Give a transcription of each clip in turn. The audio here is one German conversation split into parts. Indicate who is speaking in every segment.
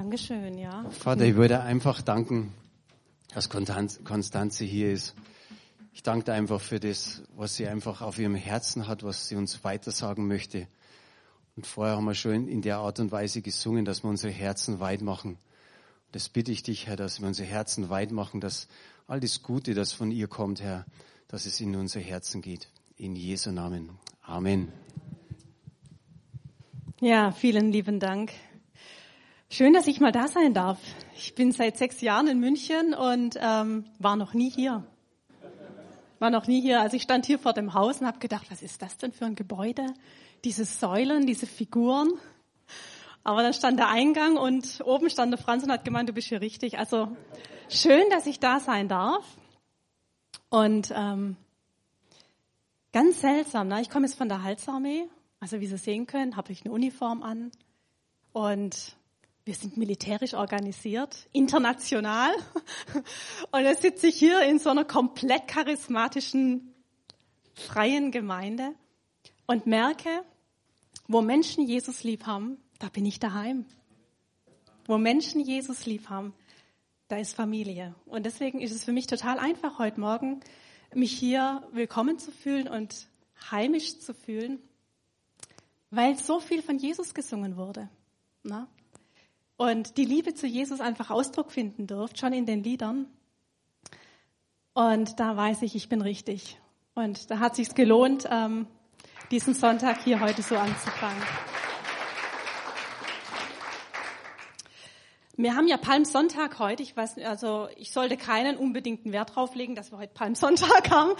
Speaker 1: Dankeschön, ja.
Speaker 2: Vater, ich würde einfach danken, dass Konstanze hier ist. Ich danke dir einfach für das, was sie einfach auf ihrem Herzen hat, was sie uns weitersagen möchte. Und vorher haben wir schon in der Art und Weise gesungen, dass wir unsere Herzen weit machen. Und das bitte ich dich, Herr, dass wir unsere Herzen weit machen, dass all das Gute, das von ihr kommt, Herr, dass es in unser Herzen geht. In Jesu Namen. Amen.
Speaker 1: Ja, vielen lieben Dank. Schön, dass ich mal da sein darf. Ich bin seit sechs Jahren in München und ähm, war noch nie hier. War noch nie hier. Also ich stand hier vor dem Haus und habe gedacht, was ist das denn für ein Gebäude? Diese Säulen, diese Figuren. Aber dann stand der Eingang und oben stand der Franz und hat gemeint, du bist hier richtig. Also schön, dass ich da sein darf. Und ähm, ganz seltsam, ne? ich komme jetzt von der Halsarmee. Also wie Sie sehen können, habe ich eine Uniform an. Und wir sind militärisch organisiert, international. Und jetzt sitze ich hier in so einer komplett charismatischen, freien Gemeinde und merke, wo Menschen Jesus lieb haben, da bin ich daheim. Wo Menschen Jesus lieb haben, da ist Familie. Und deswegen ist es für mich total einfach heute Morgen, mich hier willkommen zu fühlen und heimisch zu fühlen, weil so viel von Jesus gesungen wurde. Na? Und die Liebe zu Jesus einfach Ausdruck finden dürft, schon in den Liedern. Und da weiß ich, ich bin richtig. Und da hat sich's gelohnt, ähm, diesen Sonntag hier heute so anzufangen. Wir haben ja Palmsonntag heute. Ich weiß, also ich sollte keinen unbedingten Wert drauf legen, dass wir heute Palmsonntag haben.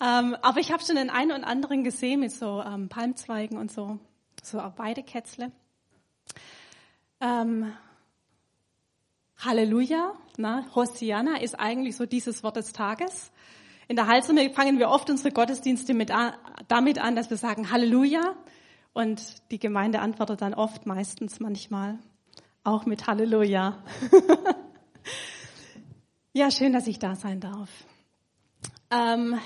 Speaker 1: Ähm, aber ich habe schon den einen und anderen gesehen mit so ähm, Palmzweigen und so, so beide Kätzle. Ähm, Halleluja, na, Hosianna ist eigentlich so dieses Wort des Tages. In der Halsarmee fangen wir oft unsere Gottesdienste mit, damit an, dass wir sagen Halleluja. Und die Gemeinde antwortet dann oft, meistens manchmal auch mit Halleluja. ja, schön, dass ich da sein darf. Ähm,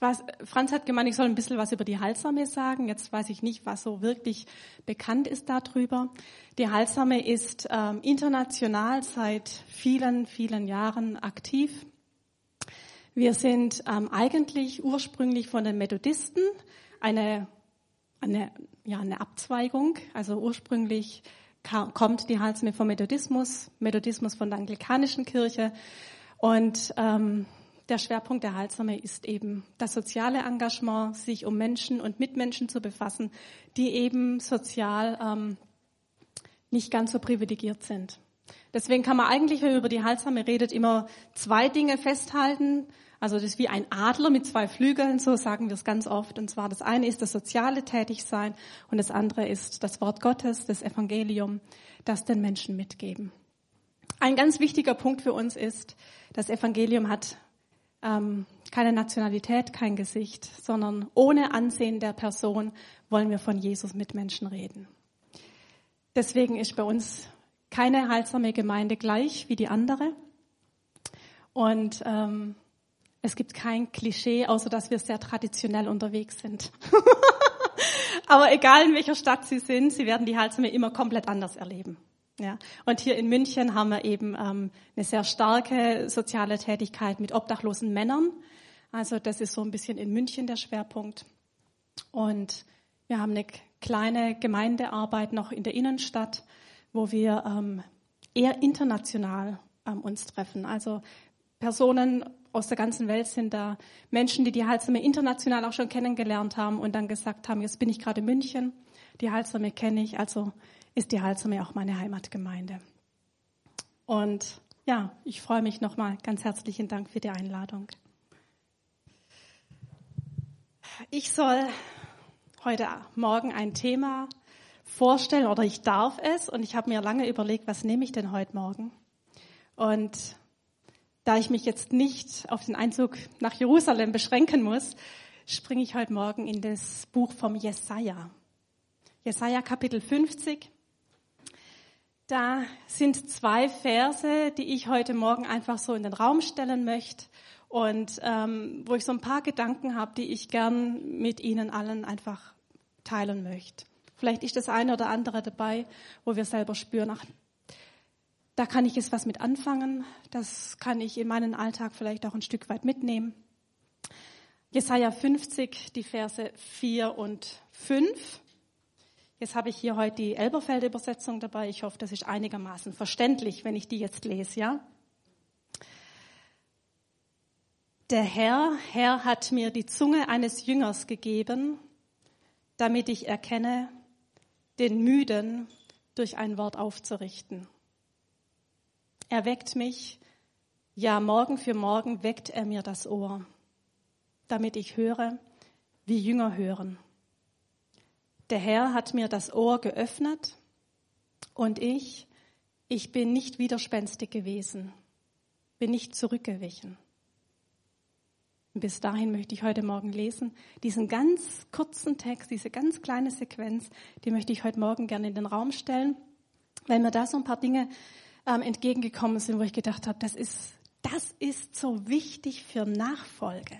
Speaker 1: ich weiß, Franz hat gemeint, ich soll ein bisschen was über die Halsarmee sagen. Jetzt weiß ich nicht, was so wirklich bekannt ist darüber. Die Halsarmee ist ähm, international seit vielen, vielen Jahren aktiv. Wir sind ähm, eigentlich ursprünglich von den Methodisten eine, eine, ja, eine Abzweigung. Also ursprünglich kommt die Halsme vom Methodismus, Methodismus von der anglikanischen Kirche. Und ähm, der Schwerpunkt der Halsarmee ist eben das soziale Engagement, sich um Menschen und Mitmenschen zu befassen, die eben sozial ähm, nicht ganz so privilegiert sind. Deswegen kann man eigentlich, wenn man über die Halsarmee redet, immer zwei Dinge festhalten. Also das ist wie ein Adler mit zwei Flügeln, so sagen wir es ganz oft. Und zwar das eine ist das soziale Tätigsein und das andere ist das Wort Gottes, das Evangelium, das den Menschen mitgeben. Ein ganz wichtiger Punkt für uns ist, das Evangelium hat ähm, keine Nationalität, kein Gesicht, sondern ohne Ansehen der Person wollen wir von Jesus mit Menschen reden. Deswegen ist bei uns keine heilsame Gemeinde gleich wie die andere. Und ähm, es gibt kein Klischee, außer dass wir sehr traditionell unterwegs sind. Aber egal in welcher Stadt Sie sind, Sie werden die Halsame immer komplett anders erleben. Ja. Und hier in München haben wir eben ähm, eine sehr starke soziale Tätigkeit mit obdachlosen Männern. Also das ist so ein bisschen in München der Schwerpunkt. Und wir haben eine kleine Gemeindearbeit noch in der Innenstadt, wo wir ähm, eher international ähm, uns treffen. Also Personen aus der ganzen Welt sind da Menschen, die die Halsame international auch schon kennengelernt haben und dann gesagt haben, jetzt bin ich gerade in München, die Halsame kenne ich, also ist die Halsame auch meine Heimatgemeinde. Und ja, ich freue mich nochmal. Ganz herzlichen Dank für die Einladung. Ich soll heute Morgen ein Thema vorstellen oder ich darf es und ich habe mir lange überlegt, was nehme ich denn heute Morgen? Und da ich mich jetzt nicht auf den Einzug nach Jerusalem beschränken muss, springe ich heute Morgen in das Buch vom Jesaja. Jesaja Kapitel 50. Da sind zwei Verse, die ich heute Morgen einfach so in den Raum stellen möchte und ähm, wo ich so ein paar Gedanken habe, die ich gern mit Ihnen allen einfach teilen möchte. Vielleicht ist das eine oder andere dabei, wo wir selber spüren, ach, Da kann ich jetzt was mit anfangen. Das kann ich in meinen Alltag vielleicht auch ein Stück weit mitnehmen. Jesaja 50, die Verse 4 und 5. Jetzt habe ich hier heute die Elberfelder Übersetzung dabei. Ich hoffe, das ist einigermaßen verständlich, wenn ich die jetzt lese, ja? Der Herr, Herr hat mir die Zunge eines Jüngers gegeben, damit ich erkenne, den Müden durch ein Wort aufzurichten. Er weckt mich, ja, morgen für morgen weckt er mir das Ohr, damit ich höre, wie Jünger hören. Der Herr hat mir das Ohr geöffnet und ich, ich bin nicht widerspenstig gewesen, bin nicht zurückgewichen. Bis dahin möchte ich heute Morgen lesen. Diesen ganz kurzen Text, diese ganz kleine Sequenz, die möchte ich heute Morgen gerne in den Raum stellen, weil mir da so ein paar Dinge ähm, entgegengekommen sind, wo ich gedacht habe, das ist, das ist so wichtig für Nachfolge.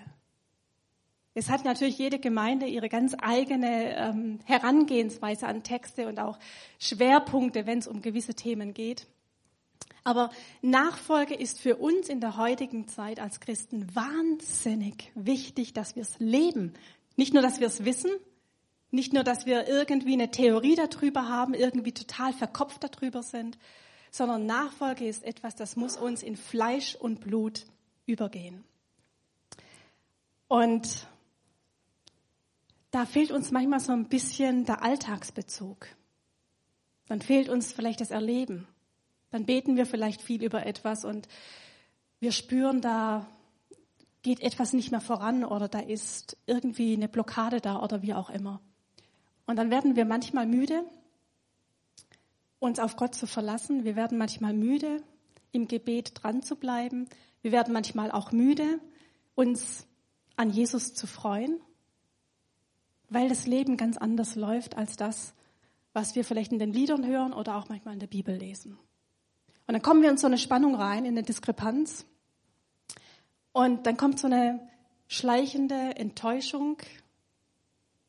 Speaker 1: Es hat natürlich jede Gemeinde ihre ganz eigene ähm, Herangehensweise an Texte und auch Schwerpunkte, wenn es um gewisse Themen geht. Aber Nachfolge ist für uns in der heutigen Zeit als Christen wahnsinnig wichtig, dass wir es leben. Nicht nur, dass wir es wissen, nicht nur, dass wir irgendwie eine Theorie darüber haben, irgendwie total verkopft darüber sind, sondern Nachfolge ist etwas, das muss uns in Fleisch und Blut übergehen. Und da fehlt uns manchmal so ein bisschen der Alltagsbezug. Dann fehlt uns vielleicht das Erleben. Dann beten wir vielleicht viel über etwas und wir spüren, da geht etwas nicht mehr voran oder da ist irgendwie eine Blockade da oder wie auch immer. Und dann werden wir manchmal müde, uns auf Gott zu verlassen. Wir werden manchmal müde, im Gebet dran zu bleiben. Wir werden manchmal auch müde, uns an Jesus zu freuen, weil das Leben ganz anders läuft als das, was wir vielleicht in den Liedern hören oder auch manchmal in der Bibel lesen. Und dann kommen wir in so eine Spannung rein, in eine Diskrepanz. Und dann kommt so eine schleichende Enttäuschung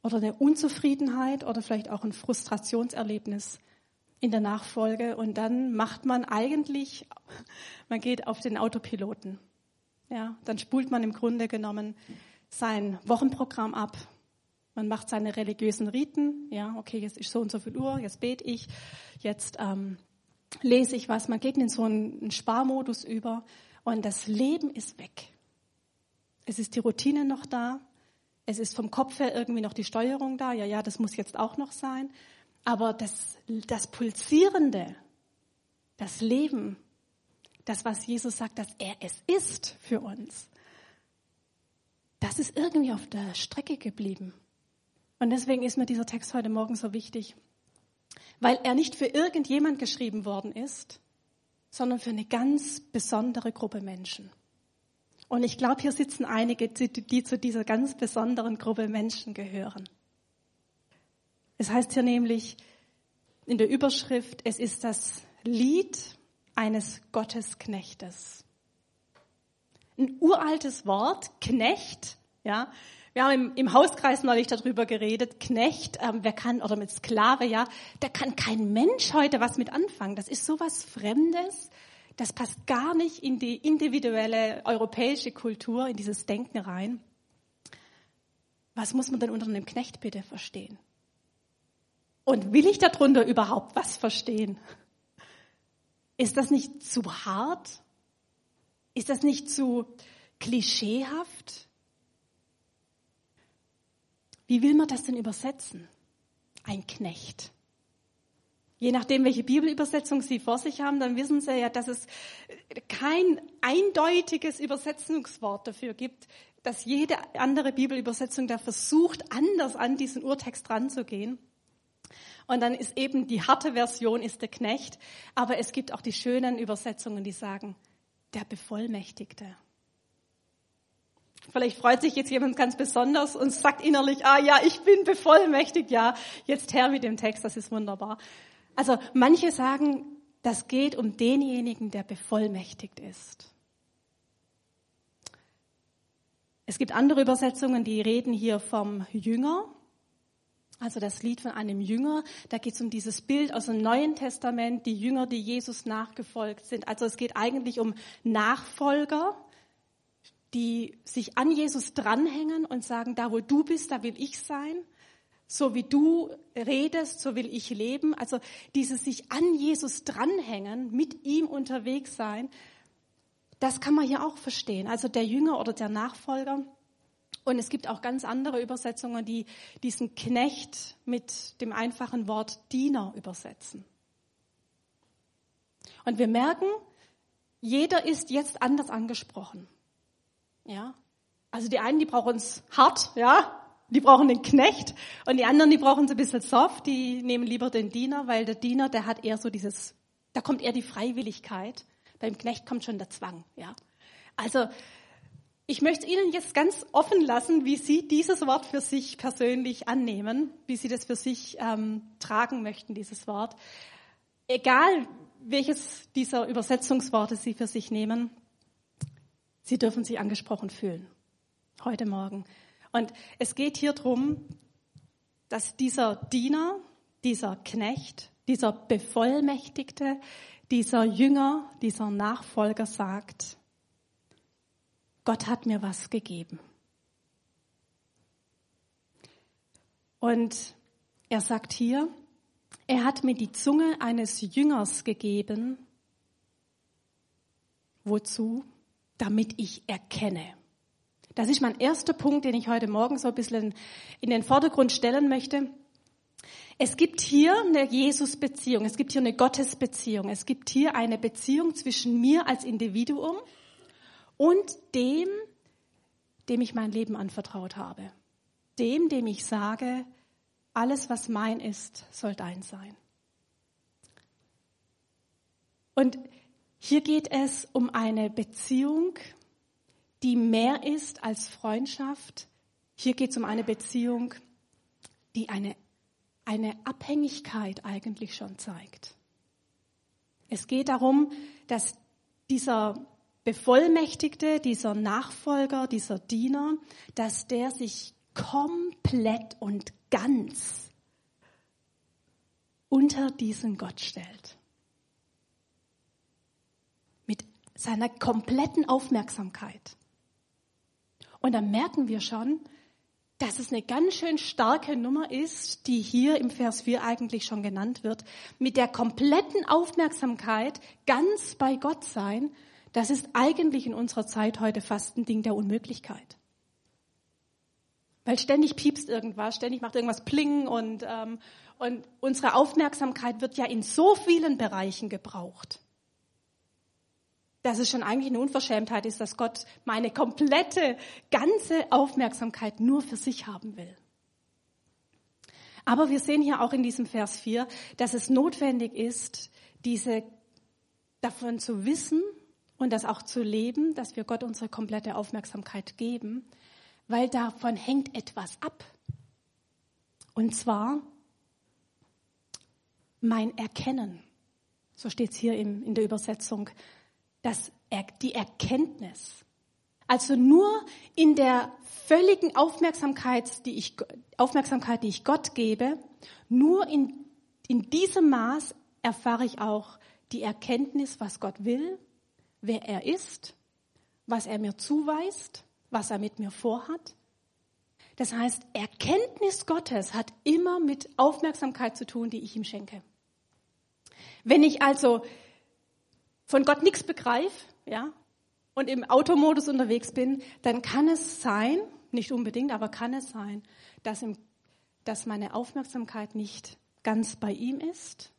Speaker 1: oder eine Unzufriedenheit oder vielleicht auch ein Frustrationserlebnis in der Nachfolge. Und dann macht man eigentlich, man geht auf den Autopiloten. Ja, dann spult man im Grunde genommen sein Wochenprogramm ab. Man macht seine religiösen Riten. Ja, okay, jetzt ist so und so viel Uhr, jetzt bete ich, jetzt ähm, lese ich was. Man geht in so einen Sparmodus über und das Leben ist weg. Es ist die Routine noch da. Es ist vom Kopf her irgendwie noch die Steuerung da. Ja, ja, das muss jetzt auch noch sein. Aber das, das Pulsierende, das Leben, das, was Jesus sagt, dass er es ist für uns, das ist irgendwie auf der Strecke geblieben. Und deswegen ist mir dieser Text heute Morgen so wichtig weil er nicht für irgendjemand geschrieben worden ist, sondern für eine ganz besondere Gruppe Menschen. Und ich glaube, hier sitzen einige, die zu dieser ganz besonderen Gruppe Menschen gehören. Es heißt hier nämlich in der Überschrift, es ist das Lied eines Gottesknechtes. Ein uraltes Wort, Knecht, ja, wir haben im, im Hauskreis neulich darüber geredet, Knecht, ähm, wer kann, oder mit Sklave, ja, da kann kein Mensch heute was mit anfangen. Das ist sowas Fremdes, das passt gar nicht in die individuelle europäische Kultur, in dieses Denken rein. Was muss man denn unter einem Knecht bitte verstehen? Und will ich darunter überhaupt was verstehen? Ist das nicht zu hart? Ist das nicht zu klischeehaft? Wie will man das denn übersetzen? Ein Knecht. Je nachdem, welche Bibelübersetzung Sie vor sich haben, dann wissen Sie ja, dass es kein eindeutiges Übersetzungswort dafür gibt, dass jede andere Bibelübersetzung da versucht, anders an diesen Urtext ranzugehen. Und dann ist eben die harte Version ist der Knecht, aber es gibt auch die schönen Übersetzungen, die sagen, der Bevollmächtigte. Vielleicht freut sich jetzt jemand ganz besonders und sagt innerlich, ah ja, ich bin bevollmächtigt, ja, jetzt her mit dem Text, das ist wunderbar. Also manche sagen, das geht um denjenigen, der bevollmächtigt ist. Es gibt andere Übersetzungen, die reden hier vom Jünger. also das Lied von einem Jünger. Da geht es um dieses Bild aus dem Neuen Testament, die Jünger, die Jesus nachgefolgt sind. Also es geht eigentlich um Nachfolger, die sich an Jesus dranhängen und sagen, da wo du bist, da will ich sein. So wie du redest, so will ich leben. Also dieses sich an Jesus dranhängen, mit ihm unterwegs sein, das kann man hier auch verstehen. Also der Jünger oder der Nachfolger, und es gibt auch ganz andere Übersetzungen, die diesen Knecht mit dem einfachen Wort Diener übersetzen. Und wir merken, jeder ist jetzt anders angesprochen. Ja? Also die einen, die brauchen es hart, ja, die brauchen den Knecht und die anderen, die brauchen es ein bisschen soft, die nehmen lieber den Diener, weil der Diener, der hat eher so dieses, da kommt eher die Freiwilligkeit. Beim Knecht kommt schon der Zwang, ja. Also ich möchte Ihnen jetzt ganz offen lassen, wie Sie dieses Wort für sich persönlich annehmen, wie Sie das für sich ähm, tragen möchten, dieses Wort. Egal, welches dieser Übersetzungsworte Sie für sich nehmen, Sie dürfen sich angesprochen fühlen. Heute Morgen. Und es geht hier drum, dass dieser Diener, dieser Knecht, dieser Bevollmächtigte, dieser Jünger, dieser Nachfolger sagt, Gott hat mir was gegeben. Und er sagt hier, er hat mir die Zunge eines Jüngers gegeben. Wozu? Damit ich erkenne. Das ist mein erster Punkt, den ich heute Morgen so ein bisschen in den Vordergrund stellen möchte. Es gibt hier eine Jesus-Beziehung, es gibt hier eine Gottes-Beziehung, es gibt hier eine Beziehung zwischen mir als Individuum und dem, dem ich mein Leben anvertraut habe. Dem, dem ich sage, alles, was mein ist, soll dein sein. Und hier geht es um eine Beziehung, die mehr ist als Freundschaft. Hier geht es um eine Beziehung, die eine, eine Abhängigkeit eigentlich schon zeigt. Es geht darum, dass dieser Bevollmächtigte, dieser Nachfolger, dieser Diener, dass der sich komplett und ganz unter diesen Gott stellt. Mit seiner kompletten Aufmerksamkeit. Und dann merken wir schon, dass es eine ganz schön starke Nummer ist, die hier im Vers 4 eigentlich schon genannt wird, mit der kompletten Aufmerksamkeit ganz bei Gott sein das ist eigentlich in unserer Zeit heute fast ein Ding der Unmöglichkeit. Weil ständig piepst irgendwas, ständig macht irgendwas plingen und, ähm, und unsere Aufmerksamkeit wird ja in so vielen Bereichen gebraucht. Dass es schon eigentlich eine Unverschämtheit ist, dass Gott meine komplette, ganze Aufmerksamkeit nur für sich haben will. Aber wir sehen hier auch in diesem Vers 4, dass es notwendig ist, diese davon zu wissen, und das auch zu leben, dass wir Gott unsere komplette Aufmerksamkeit geben, weil davon hängt etwas ab. Und zwar mein Erkennen. So steht es hier in, in der Übersetzung. Das, die Erkenntnis. Also nur in der völligen Aufmerksamkeit, die ich, Aufmerksamkeit, die ich Gott gebe, nur in, in diesem Maß erfahre ich auch die Erkenntnis, was Gott will wer er ist, was er mir zuweist, was er mit mir vorhat. Das heißt, Erkenntnis Gottes hat immer mit Aufmerksamkeit zu tun, die ich ihm schenke. Wenn ich also von Gott nichts begreife, ja, und im Automodus unterwegs bin, dann kann es sein, nicht unbedingt, aber kann es sein, dass, im, dass meine Aufmerksamkeit nicht ganz bei ihm ist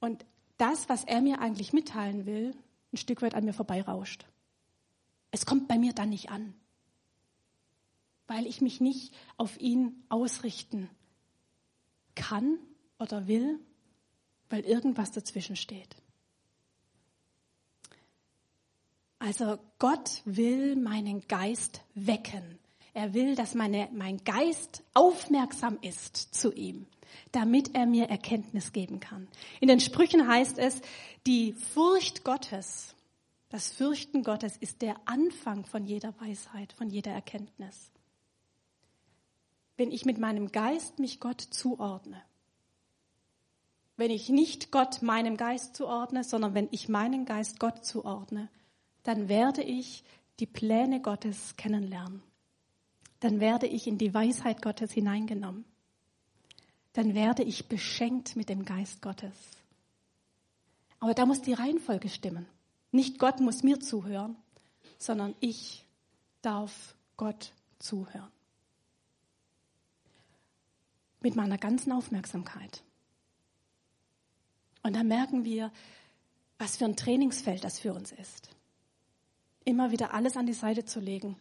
Speaker 1: und das, was er mir eigentlich mitteilen will, ein Stück weit an mir vorbeirauscht. Es kommt bei mir dann nicht an, weil ich mich nicht auf ihn ausrichten kann oder will, weil irgendwas dazwischen steht. Also Gott will meinen Geist wecken. Er will, dass meine, mein Geist aufmerksam ist zu ihm damit er mir Erkenntnis geben kann. In den Sprüchen heißt es, die Furcht Gottes, das Fürchten Gottes ist der Anfang von jeder Weisheit, von jeder Erkenntnis. wenn ich mit meinem Geist mich Gott zuordne. Wenn ich nicht Gott meinem Geist zuordne, sondern wenn ich meinen Geist Gott zuordne, dann werde ich die Pläne Gottes kennenlernen. Dann werde ich in die Weisheit Gottes hineingenommen. Dann werde ich beschenkt mit dem Geist Gottes. Aber da muss die Reihenfolge stimmen. Nicht Gott muss mir zuhören, sondern ich darf Gott zuhören. Mit meiner ganzen Aufmerksamkeit. Und dann merken wir, was für ein Trainingsfeld das für uns ist. Immer wieder alles an die Seite zu legen.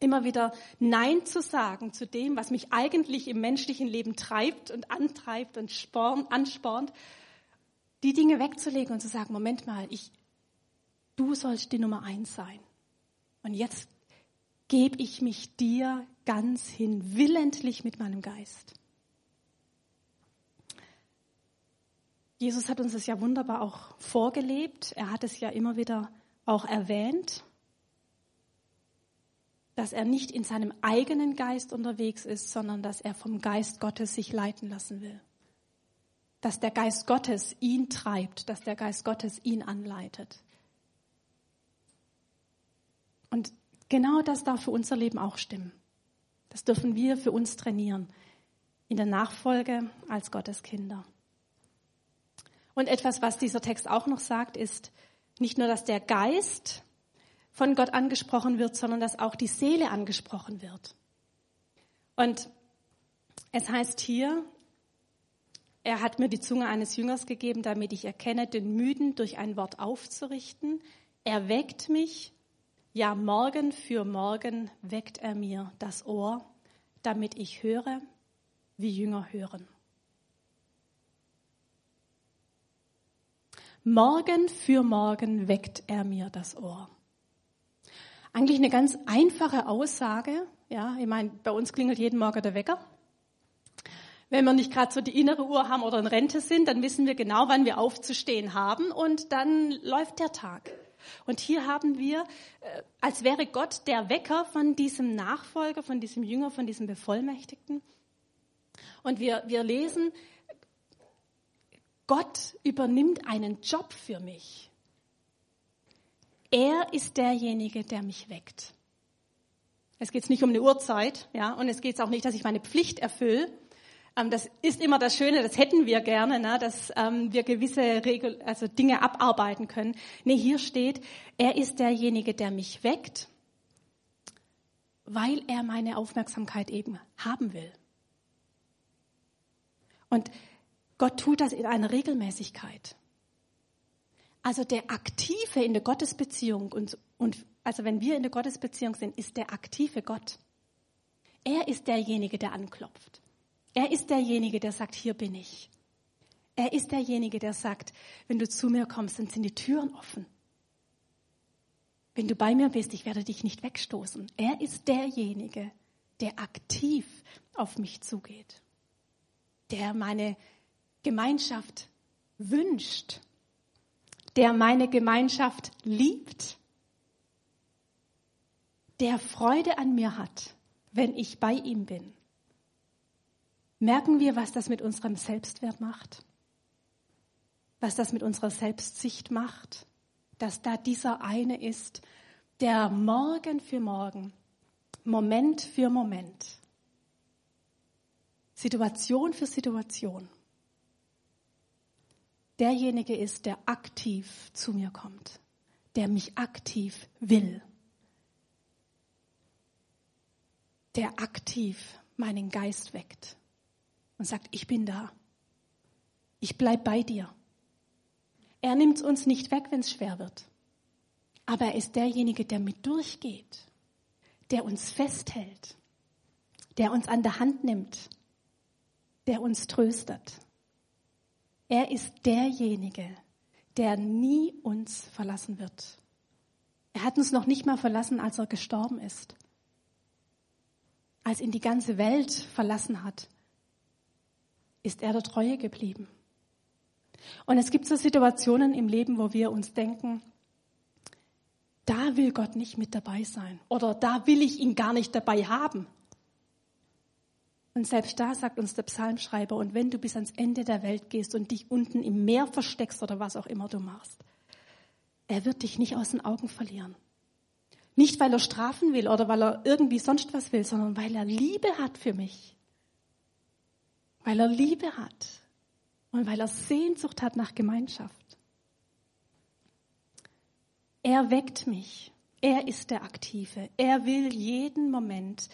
Speaker 1: Immer wieder Nein zu sagen zu dem, was mich eigentlich im menschlichen Leben treibt und antreibt und sporn, anspornt. Die Dinge wegzulegen und zu sagen, Moment mal, ich, du sollst die Nummer eins sein. Und jetzt gebe ich mich dir ganz hin, willentlich mit meinem Geist. Jesus hat uns das ja wunderbar auch vorgelebt. Er hat es ja immer wieder auch erwähnt, dass er nicht in seinem eigenen Geist unterwegs ist, sondern dass er vom Geist Gottes sich leiten lassen will. Dass der Geist Gottes ihn treibt, dass der Geist Gottes ihn anleitet. Und genau das darf für unser Leben auch stimmen. Das dürfen wir für uns trainieren in der Nachfolge als Gottes Kinder. Und etwas, was dieser Text auch noch sagt, ist nicht nur, dass der Geist von Gott angesprochen wird, sondern dass auch die Seele angesprochen wird. Und es heißt hier, er hat mir die Zunge eines Jüngers gegeben, damit ich erkenne, den Müden durch ein Wort aufzurichten. Er weckt mich, ja morgen für morgen weckt er mir das Ohr, damit ich höre, wie Jünger hören. Morgen für morgen weckt er mir das Ohr. Eigentlich eine ganz einfache Aussage. Ja, ich meine, bei uns klingelt jeden Morgen der Wecker. Wenn wir nicht gerade so die innere Uhr haben oder in Rente sind, dann wissen wir genau, wann wir aufzustehen haben und dann läuft der Tag. Und hier haben wir, äh, als wäre Gott der Wecker von diesem Nachfolger, von diesem Jünger, von diesem Bevollmächtigten. Und wir, wir lesen, Gott übernimmt einen Job für mich. Er ist derjenige, der mich weckt. Es geht nicht um eine Uhrzeit, ja, und es geht auch nicht, dass ich meine Pflicht erfülle. Ähm, das ist immer das Schöne, das hätten wir gerne, ne, dass ähm, wir gewisse Regel, also Dinge abarbeiten können. Nee, hier steht, er ist derjenige, der mich weckt, weil er meine Aufmerksamkeit eben haben will. Und Gott tut das in einer Regelmäßigkeit. Also der Aktive in der Gottesbeziehung und, und also wenn wir in der Gottesbeziehung sind, ist der aktive Gott. Er ist derjenige, der anklopft. Er ist derjenige, der sagt, hier bin ich. Er ist derjenige, der sagt, wenn du zu mir kommst, dann sind die Türen offen. Wenn du bei mir bist, ich werde dich nicht wegstoßen. Er ist derjenige, der aktiv auf mich zugeht, der meine Gemeinschaft wünscht, der meine Gemeinschaft liebt, der Freude an mir hat, wenn ich bei ihm bin. Merken wir, was das mit unserem Selbstwert macht? Was das mit unserer Selbstsicht macht? Dass da dieser eine ist, der Morgen für Morgen, Moment für Moment, Situation für Situation derjenige ist, der aktiv zu mir kommt, der mich aktiv will, der aktiv meinen Geist weckt und sagt, ich bin da, ich bleib bei dir. Er nimmt uns nicht weg, wenn es schwer wird, aber er ist derjenige, der mit durchgeht, der uns festhält, der uns an der Hand nimmt, der uns tröstet. Er ist derjenige, der nie uns verlassen wird. Er hat uns noch nicht mal verlassen, als er gestorben ist. Als ihn die ganze Welt verlassen hat, ist er der Treue geblieben. Und es gibt so Situationen im Leben, wo wir uns denken, da will Gott nicht mit dabei sein oder da will ich ihn gar nicht dabei haben. Und selbst da sagt uns der Psalmschreiber, und wenn du bis ans Ende der Welt gehst und dich unten im Meer versteckst oder was auch immer du machst, er wird dich nicht aus den Augen verlieren. Nicht, weil er strafen will oder weil er irgendwie sonst was will, sondern weil er Liebe hat für mich. Weil er Liebe hat und weil er Sehnsucht hat nach Gemeinschaft. Er weckt mich. Er ist der Aktive. Er will jeden Moment,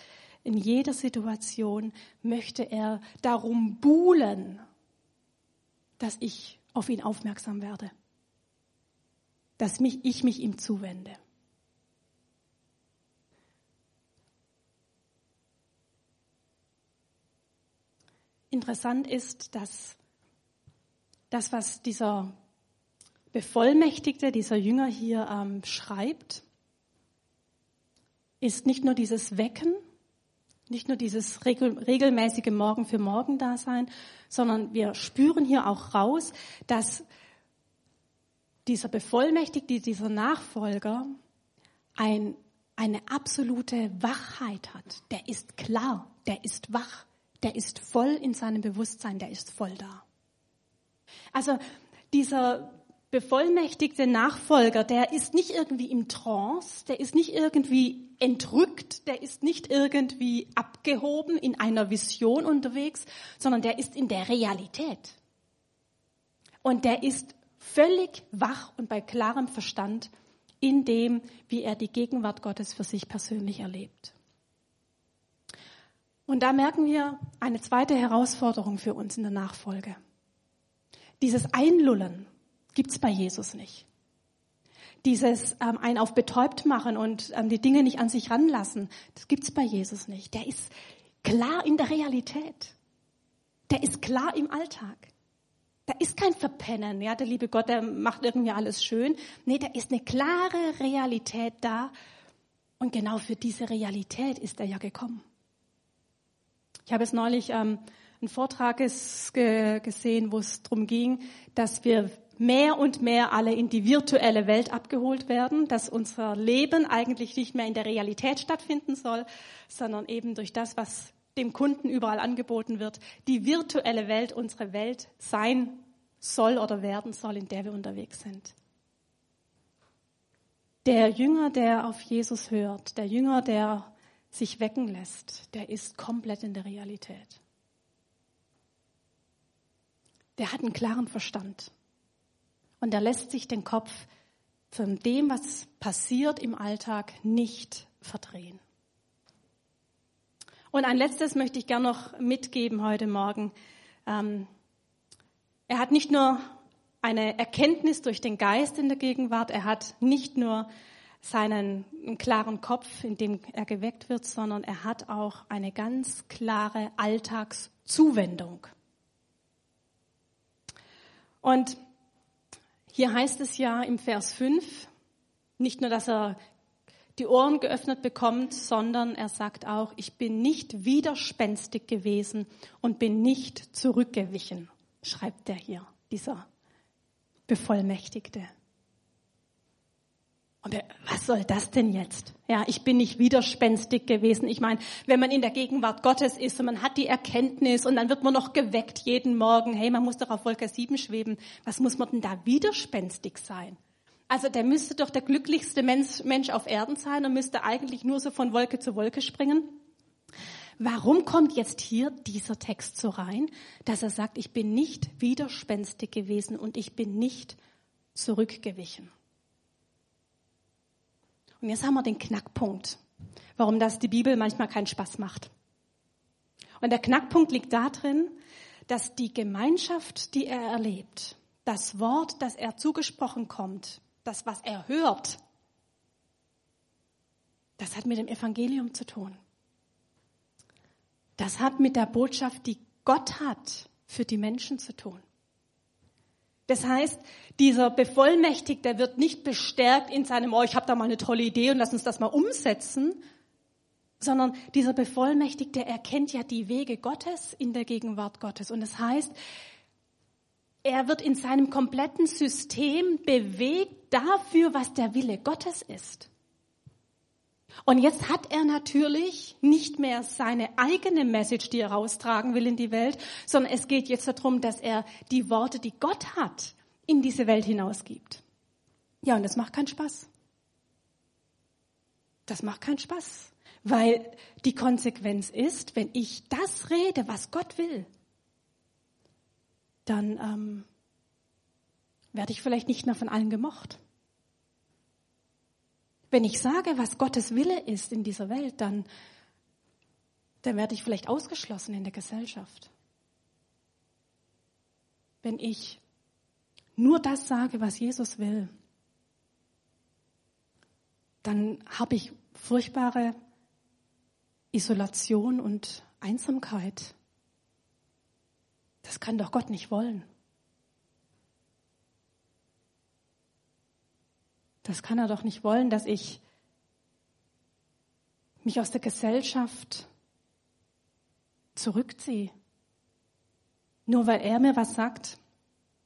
Speaker 1: in jeder Situation möchte er darum buhlen, dass ich auf ihn aufmerksam werde, dass mich, ich mich ihm zuwende. Interessant ist, dass das, was dieser Bevollmächtigte, dieser Jünger hier ähm, schreibt, ist nicht nur dieses Wecken, nicht nur dieses regel, regelmäßige Morgen für Morgen Dasein, sondern wir spüren hier auch raus, dass dieser Bevollmächtigte, dieser Nachfolger ein, eine absolute Wachheit hat. Der ist klar, der ist wach, der ist voll in seinem Bewusstsein, der ist voll da. Also dieser bevollmächtigte Nachfolger, der ist nicht irgendwie im Trance, der ist nicht irgendwie entrückt, der ist nicht irgendwie abgehoben in einer Vision unterwegs, sondern der ist in der Realität. Und der ist völlig wach und bei klarem Verstand in dem, wie er die Gegenwart Gottes für sich persönlich erlebt. Und da merken wir eine zweite Herausforderung für uns in der Nachfolge. Dieses Einlullen, gibt es bei Jesus nicht. Dieses ähm, ein auf betäubt machen und ähm, die Dinge nicht an sich ranlassen, das gibt es bei Jesus nicht. Der ist klar in der Realität. Der ist klar im Alltag. Da ist kein Verpennen, ja, der liebe Gott, der macht irgendwie alles schön. Nee, da ist eine klare Realität da. Und genau für diese Realität ist er ja gekommen. Ich habe es neulich ähm, einen Vortrag gesehen, wo es darum ging, dass wir mehr und mehr alle in die virtuelle Welt abgeholt werden, dass unser Leben eigentlich nicht mehr in der Realität stattfinden soll, sondern eben durch das, was dem Kunden überall angeboten wird, die virtuelle Welt unsere Welt sein soll oder werden soll, in der wir unterwegs sind. Der Jünger, der auf Jesus hört, der Jünger, der sich wecken lässt, der ist komplett in der Realität. Der hat einen klaren Verstand und er lässt sich den Kopf von dem, was passiert im Alltag, nicht verdrehen. Und ein letztes möchte ich gerne noch mitgeben heute Morgen. Ähm, er hat nicht nur eine Erkenntnis durch den Geist in der Gegenwart, er hat nicht nur seinen klaren Kopf, in dem er geweckt wird, sondern er hat auch eine ganz klare Alltagszuwendung. Und hier heißt es ja im Vers 5, nicht nur, dass er die Ohren geöffnet bekommt, sondern er sagt auch, ich bin nicht widerspenstig gewesen und bin nicht zurückgewichen, schreibt er hier, dieser Bevollmächtigte. Und was soll das denn jetzt? Ja, ich bin nicht widerspenstig gewesen. Ich meine, wenn man in der Gegenwart Gottes ist und man hat die Erkenntnis und dann wird man noch geweckt jeden Morgen, hey, man muss doch auf Wolke 7 schweben. Was muss man denn da widerspenstig sein? Also der müsste doch der glücklichste Mensch, Mensch auf Erden sein und müsste eigentlich nur so von Wolke zu Wolke springen. Warum kommt jetzt hier dieser Text so rein, dass er sagt, ich bin nicht widerspenstig gewesen und ich bin nicht zurückgewichen? Und jetzt haben wir den Knackpunkt, warum das die Bibel manchmal keinen Spaß macht. Und der Knackpunkt liegt darin, dass die Gemeinschaft, die er erlebt, das Wort, das er zugesprochen kommt, das, was er hört, das hat mit dem Evangelium zu tun. Das hat mit der Botschaft, die Gott hat, für die Menschen zu tun. Das heißt, dieser Bevollmächtigte wird nicht bestärkt in seinem, oh, ich habe da mal eine tolle Idee und lass uns das mal umsetzen, sondern dieser Bevollmächtigte erkennt ja die Wege Gottes in der Gegenwart Gottes. Und das heißt, er wird in seinem kompletten System bewegt dafür, was der Wille Gottes ist. Und jetzt hat er natürlich nicht mehr seine eigene Message, die er raustragen will in die Welt, sondern es geht jetzt darum, dass er die Worte, die Gott hat, in diese Welt hinausgibt. Ja, und das macht keinen Spaß. Das macht keinen Spaß, weil die Konsequenz ist, wenn ich das rede, was Gott will, dann ähm, werde ich vielleicht nicht mehr von allen gemocht. Wenn ich sage, was Gottes Wille ist in dieser Welt, dann, dann werde ich vielleicht ausgeschlossen in der Gesellschaft. Wenn ich nur das sage, was Jesus will, dann habe ich furchtbare Isolation und Einsamkeit. Das kann doch Gott nicht wollen. Das kann er doch nicht wollen, dass ich mich aus der Gesellschaft zurückziehe. Nur weil er mir was sagt,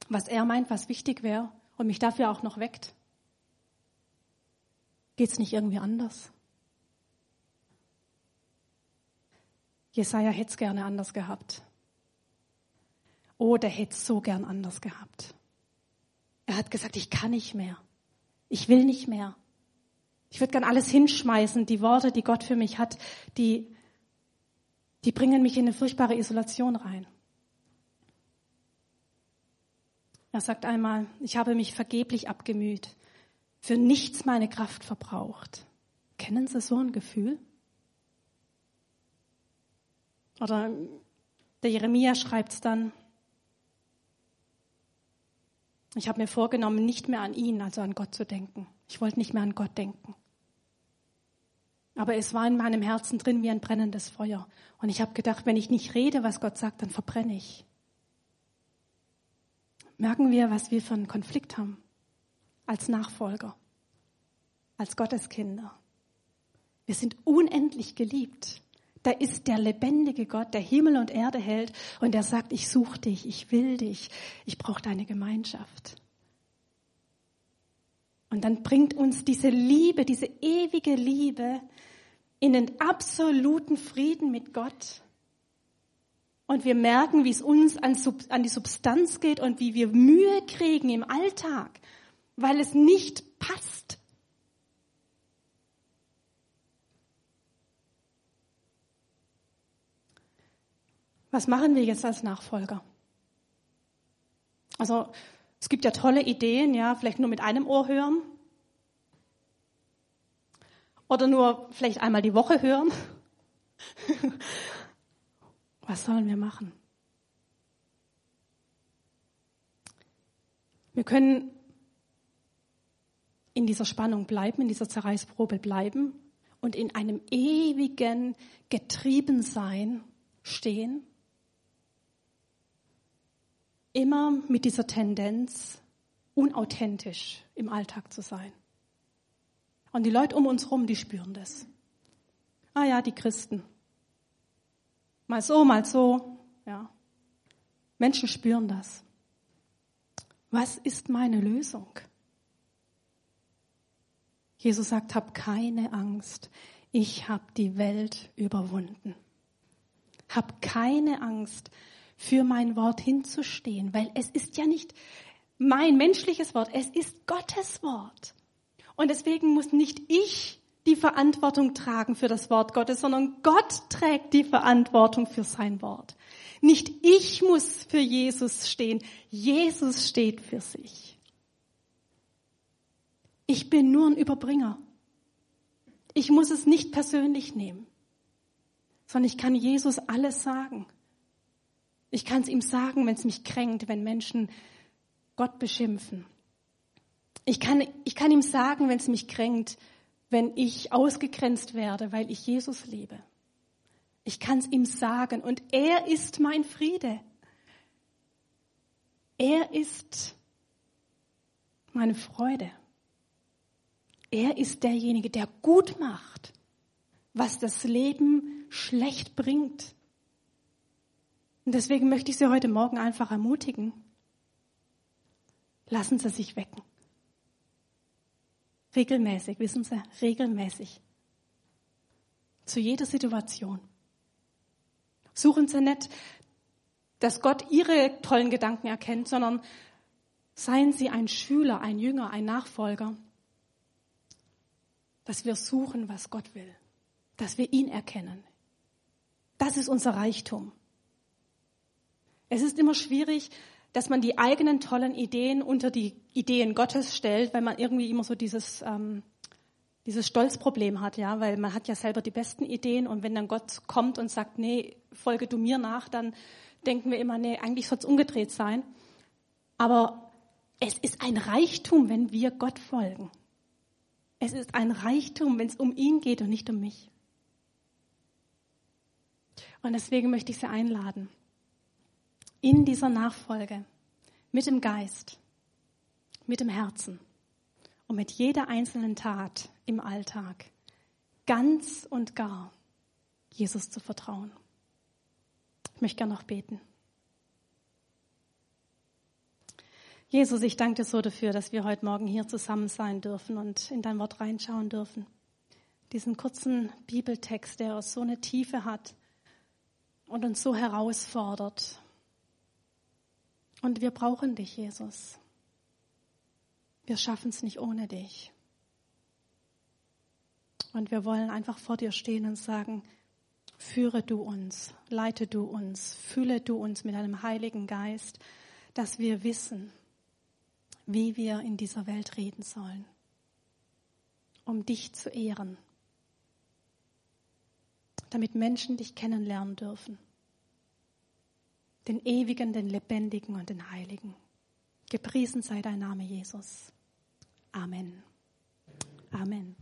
Speaker 1: was er meint, was wichtig wäre und mich dafür auch noch weckt. Geht's nicht irgendwie anders? Jesaja hätte es gerne anders gehabt. Oh, der hätte es so gern anders gehabt. Er hat gesagt, ich kann nicht mehr. Ich will nicht mehr. Ich würde gern alles hinschmeißen. Die Worte, die Gott für mich hat, die, die bringen mich in eine furchtbare Isolation rein. Er sagt einmal, ich habe mich vergeblich abgemüht, für nichts meine Kraft verbraucht. Kennen Sie so ein Gefühl? Oder der Jeremia schreibt es dann, ich habe mir vorgenommen, nicht mehr an ihn, also an Gott zu denken. Ich wollte nicht mehr an Gott denken. Aber es war in meinem Herzen drin wie ein brennendes Feuer. Und ich habe gedacht, wenn ich nicht rede, was Gott sagt, dann verbrenne ich. Merken wir, was wir für einen Konflikt haben als Nachfolger, als Gotteskinder. Wir sind unendlich geliebt. Da ist der lebendige Gott, der Himmel und Erde hält und der sagt, ich suche dich, ich will dich, ich brauche deine Gemeinschaft. Und dann bringt uns diese Liebe, diese ewige Liebe in den absoluten Frieden mit Gott. Und wir merken, wie es uns an, an die Substanz geht und wie wir Mühe kriegen im Alltag, weil es nicht passt Was machen wir jetzt als Nachfolger? Also es gibt ja tolle Ideen, ja, vielleicht nur mit einem Ohr hören oder nur vielleicht einmal die Woche hören. Was sollen wir machen? Wir können in dieser Spannung bleiben, in dieser Zerreißprobe bleiben und in einem ewigen Getriebensein stehen immer mit dieser Tendenz, unauthentisch im Alltag zu sein. Und die Leute um uns herum, die spüren das. Ah ja, die Christen. Mal so, mal so, ja. Menschen spüren das. Was ist meine Lösung? Jesus sagt, hab keine Angst. Ich habe die Welt überwunden. Hab keine Angst für mein Wort hinzustehen, weil es ist ja nicht mein menschliches Wort, es ist Gottes Wort. Und deswegen muss nicht ich die Verantwortung tragen für das Wort Gottes, sondern Gott trägt die Verantwortung für sein Wort. Nicht ich muss für Jesus stehen, Jesus steht für sich. Ich bin nur ein Überbringer. Ich muss es nicht persönlich nehmen, sondern ich kann Jesus alles sagen. Ich kann es ihm sagen, wenn es mich kränkt, wenn Menschen Gott beschimpfen. Ich kann, ich kann ihm sagen, wenn es mich kränkt, wenn ich ausgegrenzt werde, weil ich Jesus liebe. Ich kann es ihm sagen und er ist mein Friede. Er ist meine Freude. Er ist derjenige, der gut macht, was das Leben schlecht bringt. Und deswegen möchte ich Sie heute Morgen einfach ermutigen. Lassen Sie sich wecken. Regelmäßig, wissen Sie, regelmäßig. zu jeder Situation. Suchen Sie nicht, dass Gott Ihre tollen Gedanken erkennt, sondern seien Sie ein Schüler, ein Jünger, ein Nachfolger, dass wir suchen, was Gott will, dass wir ihn erkennen. Das ist unser Reichtum. Es ist immer schwierig, dass man die eigenen tollen Ideen unter die Ideen Gottes stellt, weil man irgendwie immer so dieses, ähm, dieses Stolzproblem hat, ja, weil man hat ja selber die besten Ideen und wenn dann Gott kommt und sagt, nee, folge du mir nach, dann denken wir immer, nee, eigentlich soll es umgedreht sein. Aber es ist ein Reichtum, wenn wir Gott folgen. Es ist ein Reichtum, wenn es um ihn geht und nicht um mich. Und deswegen möchte ich Sie einladen in dieser Nachfolge mit dem Geist, mit dem Herzen und mit jeder einzelnen Tat im Alltag ganz und gar Jesus zu vertrauen. Ich möchte gerne noch beten. Jesus, ich danke dir so dafür, dass wir heute Morgen hier zusammen sein dürfen und in dein Wort reinschauen dürfen. Diesen kurzen Bibeltext, der so eine Tiefe hat und uns so herausfordert und wir brauchen dich, Jesus. Wir schaffen es nicht ohne dich. Und wir wollen einfach vor dir stehen und sagen, führe du uns, leite du uns, fülle du uns mit deinem Heiligen Geist, dass wir wissen, wie wir in dieser Welt reden sollen, um dich zu ehren, damit Menschen dich kennenlernen dürfen den ewigen, den lebendigen und den heiligen. Gepriesen sei dein Name, Jesus. Amen. Amen.